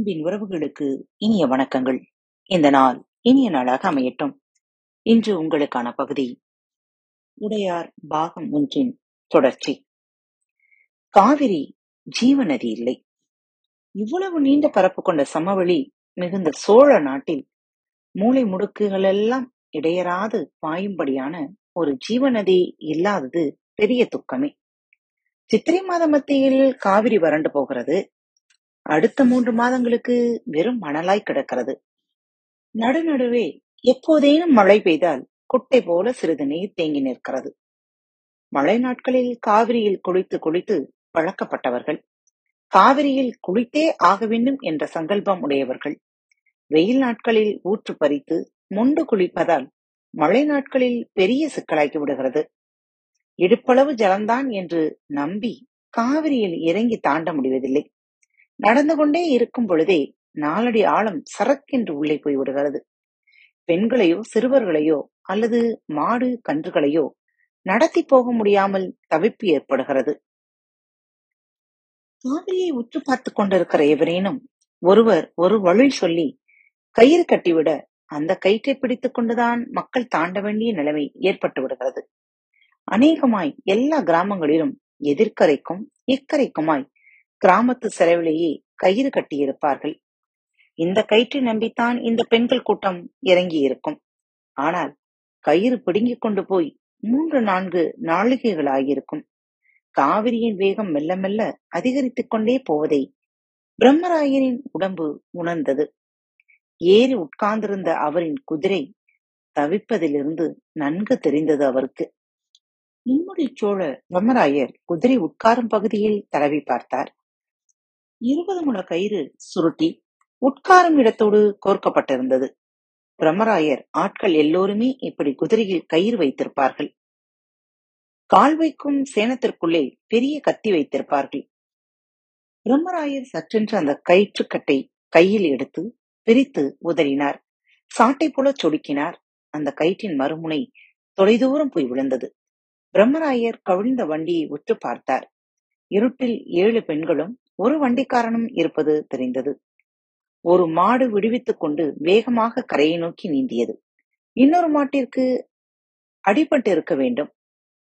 அன்பின் உறவுகளுக்கு இனிய வணக்கங்கள். இந்த நாள் இனிய நாளாக அமையட்டும். இன்று உங்களுக்கான பகுதி உடையார் பாகம் ஒன்றின் தொடர்ச்சி. காவிரி ஜீவநதி இல்லை. இவ்வளவு நீண்ட பரப்பு கொண்ட சமவெளி மிகுந்த சோழ நாட்டில் மூளை முடுக்குகளெல்லாம் இடையராது பாயும்படியான ஒரு ஜீவநதி இல்லாதது பெரிய துக்கமே. சித்திரை மாத மத்தியில் காவிரி வறண்டு போகிறது. அடுத்த மூன்று மாதங்களுக்கு வெறும் மணலாய் கிடக்கிறது. நடுநடுவே எப்போதேனும் மழை பெய்தால் குட்டை போல சிறிது நீர் தேங்கி நிற்கிறது. மழை நாட்களில் காவிரியில் குளித்து குளித்து பழக்கப்பட்டவர்கள் காவிரியில் குளித்தே ஆக வேண்டும் என்ற சங்கல்பம் உடையவர்கள் வெயில் நாட்களில் ஊற்று பறித்து முண்டு குளிப்பதால் மழை நாட்களில் பெரிய சிக்கலாக்கி விடுகிறது. இடுப்பளவு ஜலம்தான் என்று நம்பி காவிரியில் இறங்கி தாண்ட முடிவதில்லை. நடந்து கொண்டே இருக்கும் பொழுதே நாலடி ஆழம் சரக்கென்று உள்ளே போய் விடுகிறது. பெண்களையோ சிறுவர்களையோ அல்லது மாடு கன்றுகளையோ நடத்தி போக முடியாமல் தவிப்பு ஏற்படுகிறது. காவிரியை உற்று பார்த்துக் கொண்டிருக்கிற எவரேனும் ஒருவர் ஒரு வழி சொல்லி கயிறு கட்டிவிட அந்த கயிற்றை பிடித்துக் கொண்டுதான் மக்கள் தாண்ட வேண்டிய நிலைமை ஏற்பட்டு விடுகிறது. அநேகமாய் எல்லா கிராமங்களிலும் எதிர்க்கரைக்கும் இக்கரைக்குமாய் கிராமத்து செலவிலேயே கயிறு கட்டியிருப்பார்கள். இந்த கயிற்றை நம்பித்தான் இந்த பெண்கள் கூட்டம் இறங்கி இருக்கும் ஆனால் கயிறு பிடுங்கிக் கொண்டு போய் மூன்று நான்கு நாளிகைகளாகியிருக்கும் காவிரியின் வேகம் மெல்ல மெல்ல அதிகரித்துக் கொண்டே போவதை பிரம்மராயரின் உடம்பு உணர்ந்தது. ஏறி உட்கார்ந்திருந்த அவரின் குதிரை தவிப்பதிலிருந்து நன்கு தெரிந்தது அவருக்கு. மும்முடி சோழ பிரம்மராயர் குதிரை உட்காரும் பகுதியில் தடவி பார்த்தார். இருபது முழ கயிறு சுருட்டி உட்காரும் இடத்தோடு கோர்க்கப்பட்டிருந்தது. பிரம்மராயர் ஆட்கள் எல்லோருமே இப்படி குதிரையில் கயிறு வைத்திருப்பார்கள். கால் வைக்கும் சேனத்திற்குள்ளே பெரிய கத்தி வைத்திருப்பார்கள். பிரம்மராயர் சற்றென்று அந்த கயிற்றுக்கட்டை கையில் எடுத்து பிரித்து உதறினார். சாட்டை போல சொடுக்கினார். அந்த கயிற்றின் மறுமுனை தொலைதூரம் போய் விழுந்தது. பிரம்மராயர் கவிழ்ந்த வண்டியை உற்று பார்த்தார். இருட்டில் ஏழு பெண்களும் ஒரு வண்டிக்காரனும் இருப்பது தெரிந்தது. ஒரு மாடு விடுவித்துக் கொண்டு வேகமாக கரையை நோக்கி நீந்தியது. இன்னொரு மாட்டிற்கு அடிபட்டு இருக்க வேண்டும்.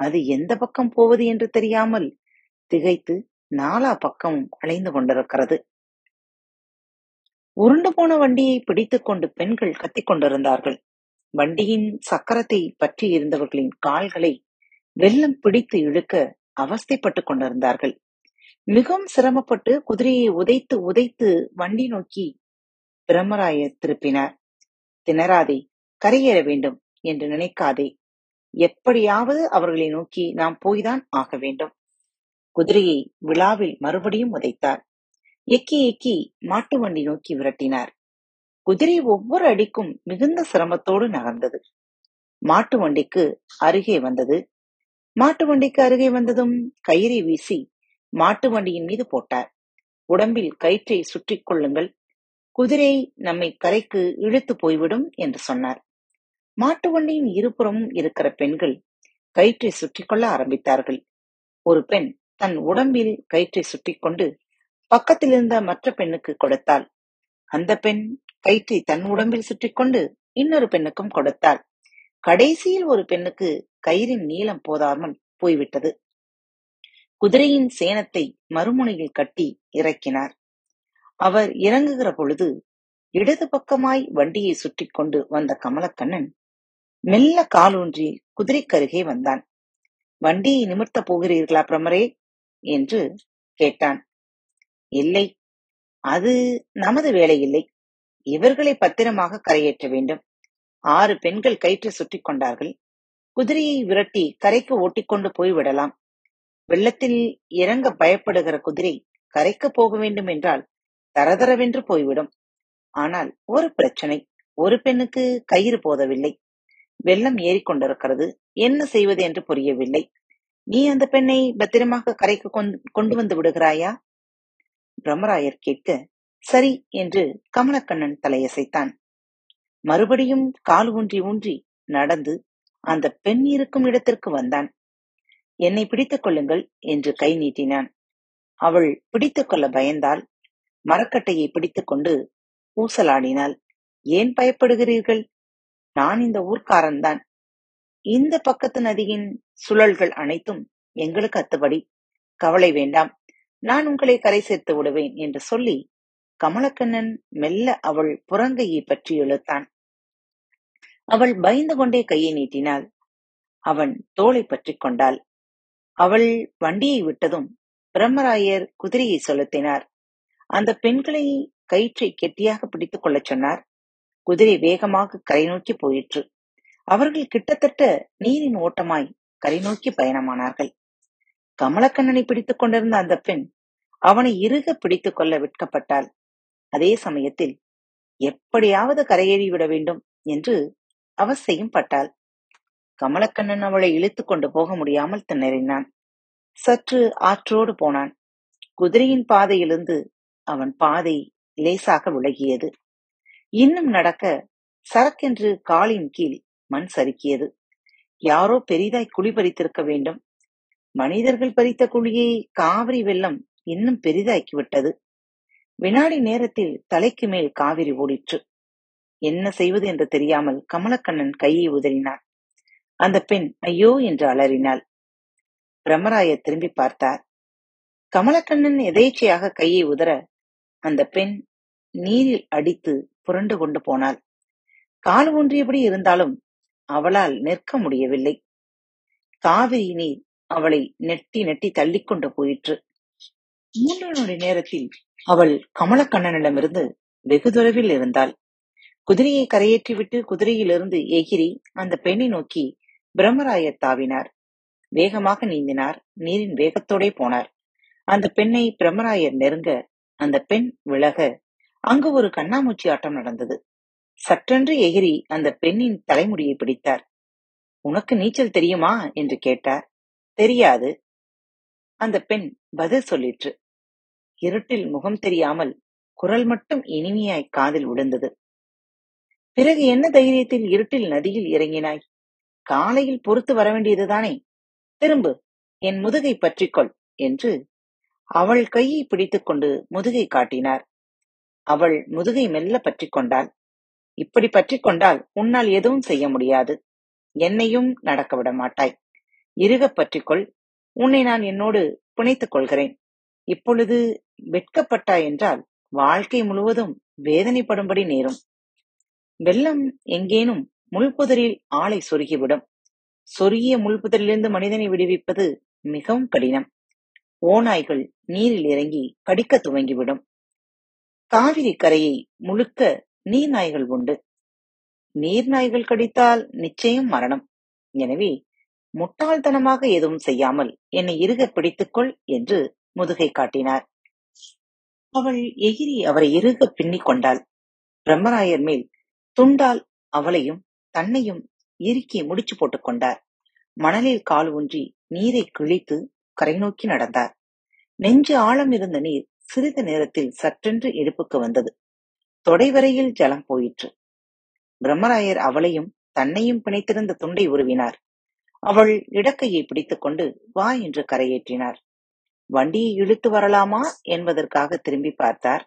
அது எந்த பக்கம் போவது என்று தெரியாமல் திகைத்து நாலா பக்கம் அலைந்து கொண்டிருக்கிறது. உருண்டு போன வண்டியை பிடித்துக் கொண்டு பெண்கள் கத்திக் கொண்டிருந்தார்கள். வண்டியின் சக்கரத்தை பற்றி இருந்தவர்களின் கால்களை வெள்ளம் பிடித்து இழுக்க அவஸ்தைப்பட்டுக் கொண்டிருந்தார்கள். மிகவும் சிரமப்பட்டு குதிரையை உதைத்து உதைத்து வண்டி நோக்கி பிரம்மராயர் திருப்பினார். திணறாதே கரையேற வேண்டும் என்று நினைக்காதே. எப்படியாவது அவர்களை நோக்கி நாம் போய்தான் ஆக வேண்டும். குதிரையை விழாவில் மறுபடியும் உதைத்தார். எக்கி எக்கி மாட்டு வண்டி நோக்கி விரட்டினார். குதிரை ஒவ்வொரு அடிக்கும் மிகுந்த சிரமத்தோடு நகர்ந்தது. மாட்டு வண்டிக்கு அருகே வந்தது. மாட்டு வண்டிக்கு அருகே வந்ததும் கயிறை வீசி மாட்டு வண்டியின் மீது போட்டார். உடம்பில் கயிற்றை சுற்றி கொள்ளுங்கள். குதிரை நம்மை கரைக்கு இழுத்து போய்விடும் என்று சொன்னார். மாட்டு வண்டியின் இருபுறமும் இருக்கிற பெண்கள் கயிற்றை சுற்றி கொள்ள ஆரம்பித்தார்கள். ஒரு பெண் தன் உடம்பில் கயிற்றை சுற்றி கொண்டு பக்கத்தில் இருந்த மற்ற பெண்ணுக்கு கொடுத்தாள். அந்த பெண் கயிற்றை தன் உடம்பில் சுற்றி கொண்டு இன்னொரு பெண்ணுக்கும் கொடுத்தாள். கடைசியில் ஒரு பெண்ணுக்கு கயிறின் நீளம் போதாமல் போய்விட்டது. குதிரையின் சேனத்தை மறுமுனையில் கட்டி இறக்கினார். அவர் இறங்குகிற பொழுது இடது பக்கமாய் வண்டியை சுற்றி கொண்டு வந்த கமலக்கண்ணன் மெல்ல காலூன்றி குதிரைக்கருகே வந்தான். வண்டியை நிமிர்த்த போகிறீர்களா பிரமரே? என்று கேட்டான். இல்லை அது நமது வேலை இல்லை இவர்களை பத்திரமாக கரையேற்ற வேண்டும். ஆறு பெண்கள் கயிற்று சுற்றி கொண்டார்கள். குதிரையை விரட்டி கரைக்கு ஓட்டிக்கொண்டு போய்விடலாம். வெள்ளத்தில் இறங்க பயப்படுகிற குதிரை கரைக்கு போக வேண்டும் என்றால் தரதரவென்று போய்விடும். ஆனால் ஒரு பிரச்சனை ஒரு பெண்ணுக்கு கயிறு போதவில்லை. வெள்ளம் ஏறிக்கொண்டிருக்கிறது. என்ன செய்வது என்று புரியவில்லை. நீ அந்த பெண்ணை பத்திரமாக கரைக்கு கொண்டு வந்து விடுகிறாயா? பிரம்மராயர் கேட்க சரி என்று கமலக்கண்ணன் தலையசைத்தான். மறுபடியும் கால் ஊன்றி ஊன்றி நடந்து அந்த பெண் இருக்கும் இடத்திற்கு வந்தான். என்னை பிடித்துக் கொள்ளுங்கள் என்று கை நீட்டினான். அவள் பிடித்துக் கொள்ள பயந்தால் மரக்கட்டையை பிடித்துக் கொண்டு ஊசலாடினாள். ஏன் பயப்படுகிறீர்கள்? நான் இந்த ஊர்க்காரன்தான். இந்த பக்கத்து நதியின் சுழல்கள் அனைத்தும் எங்களுக்கு அத்துபடி கவலை வேண்டாம். நான் உங்களை கரை சேர்த்து விடுவேன் என்று சொல்லி கமலக்கண்ணன் மெல்ல அவள் புறங்கையை பற்றி இழுத்தான். அவள் பயந்து கொண்டே கையை நீட்டினாள். அவன் தோளை பற்றிக் கொண்டாள். அவள் வண்டியை விட்டதும் பிரம்மராயர் குதிரையை செலுத்தினார். அந்த பெண்களை கயிற்றை கெட்டியாக பிடித்துக் கொள்ளச் சொன்னார். குதிரை வேகமாக கரை நோக்கி போயிற்று. அவர்கள் கிட்டத்தட்ட நீரின் ஓட்டமாய் கரை நோக்கி பயணமானார்கள். கமலக்கண்ணனை பிடித்துக் கொண்டிருந்த அந்த பெண் அவனை இறுக பிடித்துக் கொள்ள விற்கப்பட்டாள் அதே சமயத்தில் எப்படியாவது கரையேறி விட வேண்டும் என்று அவசியம் பட்டாள். கமலக்கண்ணன் அவளை இழுத்துக் கொண்டு போக முடியாமல் திணறினான். சற்று ஆற்றோடு போனான். குதிரையின் பாதையிலிருந்து அவன் பாதை லேசாக விலகியது. இன்னும் நடக்க சரக்கென்று காலின் கீழ் மண் சறுக்கியது. யாரோ பெரிதாய் குழி பறித்திருக்க வேண்டும். மனிதர்கள் பறித்த குழியை காவிரி வெள்ளம் இன்னும் பெரிதாக்கிவிட்டது. வினாடி நேரத்தில் தலைக்கு மேல் காவிரி ஓடிற்று. என்ன செய்வது என்று தெரியாமல் கமலக்கண்ணன் கையை உதறினான். அந்த பெண் ஐயோ என்று அலறினாள். பிரம்மராயர் திரும்பி பார்த்தார். கமலக்கண்ணன் எதேச்சையாக கையை உதற அந்த பெண் நீரில் அடித்து புரண்டு கொண்டு போனாள். கால் ஊன்றியபடி இருந்தாலும் அவளால் நிற்க முடியவில்லை. காவிரி நீர் அவளை நெட்டி நெட்டி தள்ளிக்கொண்டு போயிற்று. மூன்று நொடி நேரத்தில் அவள் கமலக்கண்ணனிடமிருந்து வெகு தொலைவில் இருந்தாள். குதிரையை கரையேற்றிவிட்டு குதிரையிலிருந்து எகிரி அந்த பெண்ணை நோக்கி பிரம்மராயர் தாவினார் வேகமாக நீந்தினார். நீரின் வேகத்தோடே போனார். அந்த பெண்ணை பிரம்மராயர் நெருங்க அந்த பெண் விலக அங்கு ஒரு கண்ணாமூச்சி ஆட்டம் நடந்தது. சற்றென்று எகிரி அந்த பெண்ணின் தலைமுடியை பிடித்தார். உனக்கு நீச்சல் தெரியுமா? என்று கேட்டார். தெரியாது. அந்த பெண் பதில் சொல்லிற்று. இருட்டில் முகம் தெரியாமல் குரல் மட்டும் இனிமையாய் காதில் விழுந்தது. பிறகு என்ன தைரியத்தில் இருட்டில் நதியில் இறங்கினாய்? காலையில் பொறுத்து வர வேண்டியதுதானே திரும்பு என் முதுகை பற்றிக்கொள் என்று அவள் கையை பிடித்துக்கொண்டு முதுகை காட்டினார். அவள் முதுகை மெல்ல பற்றிக்கொண்டாள். இப்படி பற்றிக் கொண்டால் உன்னால் எதுவும் செய்ய முடியாது. என்னையும் நடக்க விட மாட்டாய். இறுகப் பற்றிக்கொள். உன்னை நான் என்னோடு பிணைத்துக் கொள்கிறேன். இப்பொழுது வெட்கப்பட்டாய் என்றால் வாழ்க்கை முழுவதும் வேதனைப்படும்படி நேரும். வெள்ளம் எங்கேனும் முள்புதரில் ஆளை சொருகிவிடும். சொருகிய முள்புதரிலிருந்து மனிதனை விடுவிப்பது மிகவும் கடினம். ஓநாய்கள் நீரில் இறங்கி கடிக்க துவங்கிவிடும். காவிரி கரையை முழுக்க நீர்நாய்கள் உண்டு. நீர்நாய்கள் கடித்தால் நிச்சயம் மரணம். எனவே முட்டாள்தனமாக எதுவும் செய்யாமல் என்னை இறுக பிடித்துக்கொள் என்று முதுகை காட்டினார். அவள் எகிரி அவரை இறுக பின்னிக் கொண்டாள். பிரம்மராயர் மேல் துண்டால் அவளையும் தன்னையும் இறுக்கி முடிச்சு போட்டுக் கொண்டார். மணலில் கால் ஊன்றி நீரை கிழித்து கரை நோக்கி நடந்தார். நெஞ்சு ஆழம் இருந்த நீர் சிறிது நேரத்தில் சற்றென்று இடுப்புக்கு வந்தது. தொடைவரையில் ஜலம் போயிற்று. பிரம்மராயர் அவளையும் தன்னையும் பிணைத்திருந்த துண்டை உருவினார். அவள் இடக்கையை பிடித்துக் கொண்டு வா என்று கரையேற்றினார். வண்டியை இழுத்து வரலாமா என்பதற்காக திரும்பி பார்த்தார்.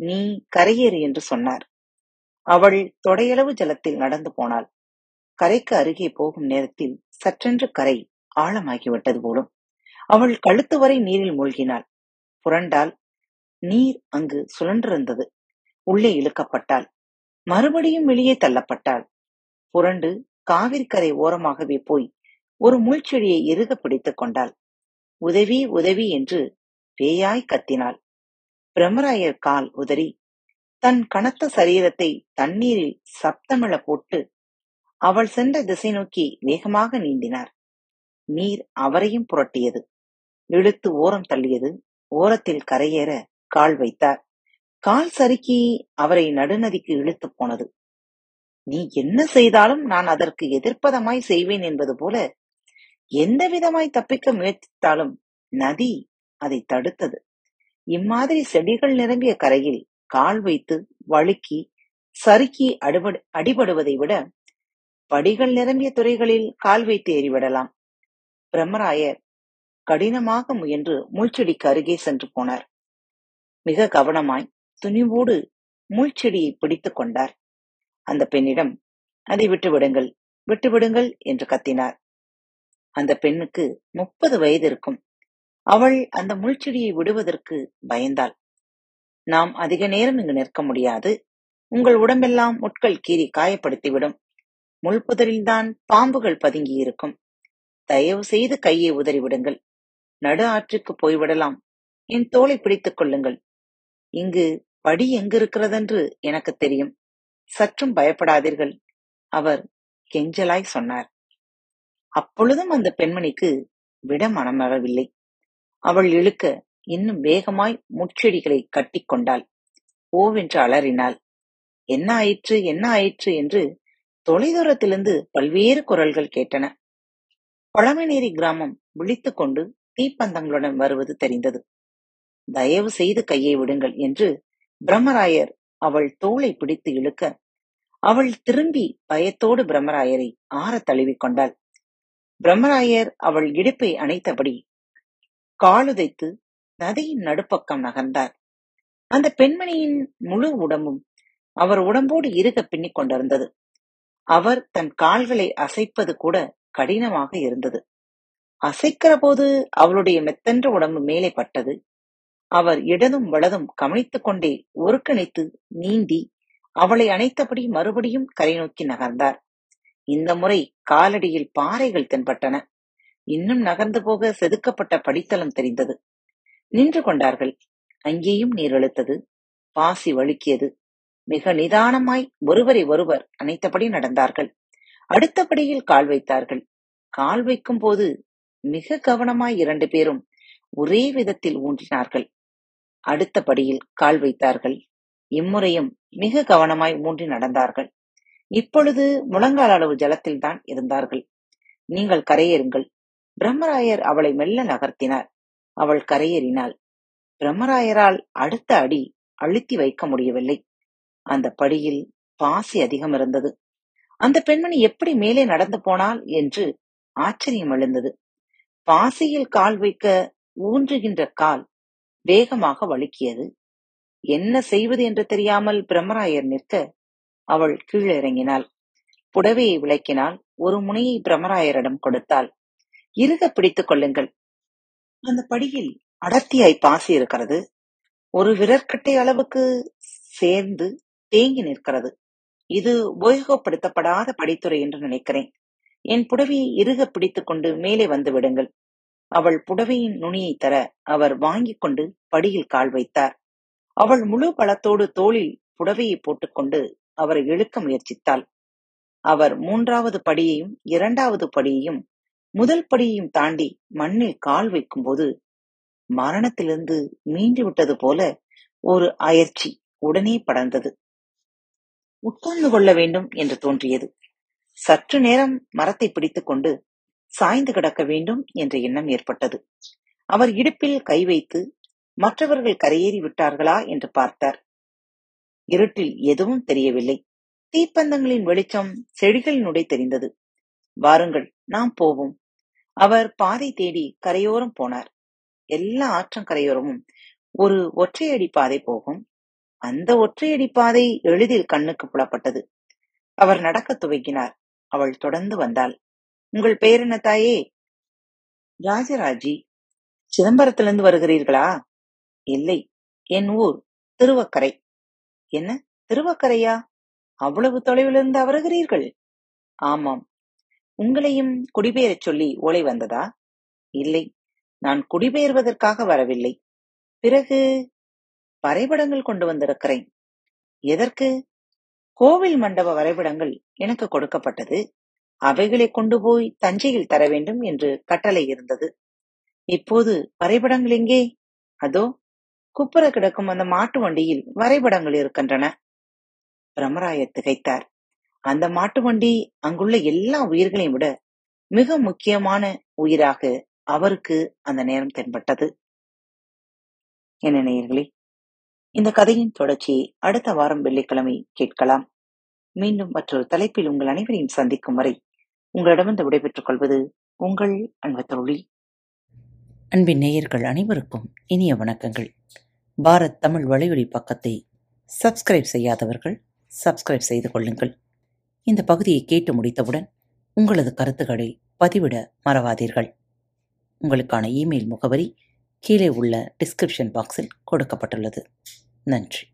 நீ கரையேறு என்று சொன்னார். அவள் தொடையளவு ஜலத்தில் நடந்து போனாள். கரைக்கு அருகே போகும் நேரத்தில் சற்றென்று கரை ஆழமாகிவிட்டது போலும். அவள் கழுத்து வரை நீரில் மூழ்கினாள். புரண்டால் நீர் அங்கு சுழன்றிருந்தது. உள்ளே இழுக்கப்பட்டாள். மறுபடியும் வெளியே தள்ளப்பட்டாள். புரண்டு காவிரிக்கரை ஓரமாகவே போய் ஒரு முள்செடியை இறுக பிடித்துக் கொண்டாள். உதவி உதவி என்று பேயாய் கத்தினாள். பிரம்மராயர் கால் உதறி தன் கனத்த சரீரத்தை தண்ணீரில் சப்தமிழ போட்டு அவள் சென்ற திசை நோக்கி வேகமாக நீந்தினார். நீர் அவரையும் புரட்டியது. இழுத்து ஓரம் தள்ளியது. ஓரத்தில் கரையேற கால் வைத்தார். கால் சறுக்கி அவரை நடுநதிக்கு இழுத்து போனது. நீ என்ன செய்தாலும் நான் அதற்கு எதிர்ப்பதமாய் செய்வேன் என்பது போல எந்த விதமாய் தப்பிக்க முயற்சித்தாலும் நதி அதை தடுத்தது. இம்மாதிரி செடிகள் நிரம்பிய கரையில் கால் வைத்து வழுக்கி சறுக்கி அடிபடுவதை விட படிகள் நிரம்பிய துறைகளில் கால் வைத்து ஏறிவிடலாம். பிரம்மராயர் கடினமாக முயன்று முள்செடிக்கு அருகே சென்று போனார். மிக கவனமாய் துணிவோடு முள்செடியை பிடித்துக் கொண்டார். அந்த பெண்ணிடம் அதை விட்டுவிடுங்கள் விட்டுவிடுங்கள் என்று கத்தினார். அந்த பெண்ணுக்கு முப்பது வயது இருக்கும். அவள் அந்த முள்செடியை விடுவதற்கு பயந்தாள். நாம் அதிக நேரம் இங்கு நிற்க முடியாது. உங்கள் உடம்பெல்லாம் முட்கள் கீறி காயப்படுத்திவிடும். முள்புதரில்தான் பாம்புகள் பதுங்கி இருக்கும் தயவு செய்து கையை உதறிவிடுங்கள். நடு ஆற்றுக்கு போய்விடலாம். என் தோலை பிடித்துக் கொள்ளுங்கள். இங்கு படி எங்கிருக்கிறதென்று எனக்கு தெரியும். சற்றும் பயப்படாதீர்கள். அவர் கெஞ்சலாய் சொன்னார். அப்பொழுதும் அந்த பெண்மணிக்கு விட மனமாகவில்லை அவள் இழுக்க இன்னும் வேகமாய் முட்செடிகளை கட்டிக்கொண்டாள். ஓவென்று அலறினாள். என்ன ஆயிற்று என்ன ஆயிற்று? என்று தொலைதூரத்திலிருந்து பல்வேறு குரல்கள் கேட்டன. பழமநேரி கிராமம் விழித்துக் கொண்டு தீப்பந்தங்களுடன் வருவது தெரிந்தது. தயவு செய்து கையை விடுங்கள் என்று பிரம்மராயர் அவள் தோளை பிடித்து இழுக்க அவள் திரும்பி பயத்தோடு பிரம்மராயரை ஆற தழுவிக்கொண்டாள் பிரம்மராயர் அவள் இடுப்பை அணைத்தபடி காலுதைத்து நதியின் நடுப்பக்கம் நகர்ந்தார். அந்த பெண்மணியின் முழு உடம்பும் அவர் உடம்போடு இருக பின்னிக் கொண்டிருந்தது. அவர் தன் கால்களை அசைப்பது கூட கடினமாக இருந்தது. அசைக்கிற போது அவளுடைய மெத்தென்ற உடம்பு மேலே பட்டது. அவர் இடதும் வலதும் கவனித்துக் கொண்டே ஒருங்கிணைத்து நீந்தி அவளை அணைத்தபடி மறுபடியும் கரை நோக்கி நகர்ந்தார். இந்த முறை காலடியில் பாறைகள் தென்பட்டன. இன்னும் நகர்ந்து போக செதுக்கப்பட்ட படித்தளம் தெரிந்தது. நின்று கொண்டார்கள். அங்கேயும் நீர் இழுத்தது பாசி வழுக்கியது. மிக நிதானமாய் ஒருவரை ஒருவர் அனைத்தபடி நடந்தார்கள். அடுத்தபடியில் கால் வைத்தார்கள். கால் வைக்கும் போது மிக கவனமாய் இரண்டு பேரும் ஒரே விதத்தில் ஊன்றினார்கள். அடுத்தபடியில் கால் வைத்தார்கள். இம்முறையும் மிக கவனமாய் ஊன்றி நடந்தார்கள். இப்பொழுது முழங்கால் அளவு ஜலத்தில் தான் இருந்தார்கள். நீங்கள் கரையேறுங்கள். பிரம்மராயர் அவளை மெல்ல நகர்த்தினார். அவள் கரையேறினாள். பிரம்மராயரால் அடுத்த அடி அழுத்தி வைக்க முடியவில்லை. அந்த படியில் பாசி அதிகம் இருந்தது. அந்த பெண்மணி எப்படி மேலே நடந்து போனாள் என்று ஆச்சரியம் எழுந்தது. பாசியில் கால் வைக்க ஊன்றுகின்ற கால் வேகமாக வழுக்கியது. என்ன செய்வது என்று தெரியாமல் பிரம்மராயர் நிற்க அவள் கீழிறங்கினாள் புடவையை விளக்கினால் ஒரு முனையை பிரம்மராயரிடம் கொடுத்தாள். இருக பிடித்துக் கொள்ளுங்கள். அந்த படியில் அடர்த்தியாய் பாசி இருக்கிறது ஒரு விரற்கட்டை அளவுக்கு சேர்ந்து தேங்கி நிற்கிறது. இது உபயோகப்படுத்தப்படாத படித்துறை என்று நினைக்கிறேன். என் புடவையை இறுக பிடித்துக் கொண்டு மேலே வந்து விடுங்கள். அவள் புடவையின் நுனியை தர அவர் வாங்கிக் கொண்டு படியில் கால் வைத்தார். அவள் முழு பலத்தோடு தோளில் புடவையை போட்டுக்கொண்டு அவரை இழுக்க முயற்சித்தாள். அவர் மூன்றாவது படியையும் இரண்டாவது படியையும் முதல் படியையும் தாண்டி மண்ணில் கால் வைக்கும்போது மரணத்திலிருந்து மீண்டு விட்டது போல ஒரு அயற்சி உடனே படர்ந்தது. உட்கார்ந்து கொள்ள வேண்டும் என்று தோன்றியது. சற்று நேரம் மரத்தை பிடித்துக் கொண்டு சாய்ந்து கிடக்க வேண்டும் என்ற எண்ணம் ஏற்பட்டது. அவர் இடுப்பில் கை வைத்து மற்றவர்கள் கரையேறி விட்டார்களா என்று பார்த்தார். இருட்டில் எதுவும் தெரியவில்லை. தீப்பந்தங்களின் வெளிச்சம் செடிகளினுடைய தெரிந்தது. வாருங்கள் நாம் போவோம். அவர் பாதை தேடி கரையோரம் போனார். எல்லா ஆற்றங்கரையோரமும் ஒரு ஒற்றையடி பாதை போகும். அந்த ஒற்றையடி பாதை எளிதில் கண்ணுக்கு புலப்பட்டது. அவர் நடக்கத் துவங்கினார். அவள் தொடர்ந்து வந்தாள். உங்கள் பெயர் என்ன தாயே? ராஜராஜி. சிதம்பரத்திலிருந்து வருகிறீர்களா? இல்லை. என் ஊர் திருவக்கரை. என்ன? திருவக்கரையா? அவ்வளவு தொலைவிலிருந்து வருகிறீர்கள் ஆமாம். உங்களையும் குடிபெயரச் சொல்லி ஓலை வந்ததா? இல்லை நான் குடிபெயர்வதற்காக வரவில்லை. பிறகு வரைபடங்கள் கொண்டு வந்திருக்கிறேன். எதற்கு? கோவில் மண்டப வரைபடங்கள் எனக்கு கொடுக்கப்பட்டது. அவைகளை கொண்டு போய் தஞ்சையில் தர வேண்டும் என்று கட்டளை இருந்தது. இப்போது வரைபடங்கள் எங்கே? அதோ குப்புற கிடக்கும் அந்த மாட்டு வண்டியில் வரைபடங்கள் இருக்கின்றன. பிரமராயர் திகைத்தார். அந்த மாட்டு வண்டி அங்குள்ள எல்லா உயிர்களையும் விட மிக முக்கியமான உயிராக அவருக்கு அந்த நேரம் தென்பட்டது. என்ன நேயர்களே இந்த கதையின் தொடர்ச்சியை அடுத்த வாரம் வெள்ளிக்கிழமை கேட்கலாம். மீண்டும் மற்றொரு தலைப்பில் உங்கள் அனைவரையும் சந்திக்கும் வரை உங்களிடமிருந்து விடைபெற்றுக் கொள்வது உங்கள் அன்பு தோழி. அன்பின் நேயர்கள் அனைவருக்கும் இனிய வணக்கங்கள். பாரத் தமிழ் வலையொலி பக்கத்தை சப்ஸ்கிரைப் செய்யாதவர்கள் சப்ஸ்கிரைப் செய்து கொள்ளுங்கள். இந்த பகுதியை கேட்டு முடித்தவுடன் உங்களது கருத்துக்களை பதிவிட மறவாதீர்கள். உங்களுக்கான இமெயில் முகவரி கீழே உள்ள டிஸ்கிரிப்ஷன் பாக்ஸில் கொடுக்கப்பட்டுள்ளது. நன்றி.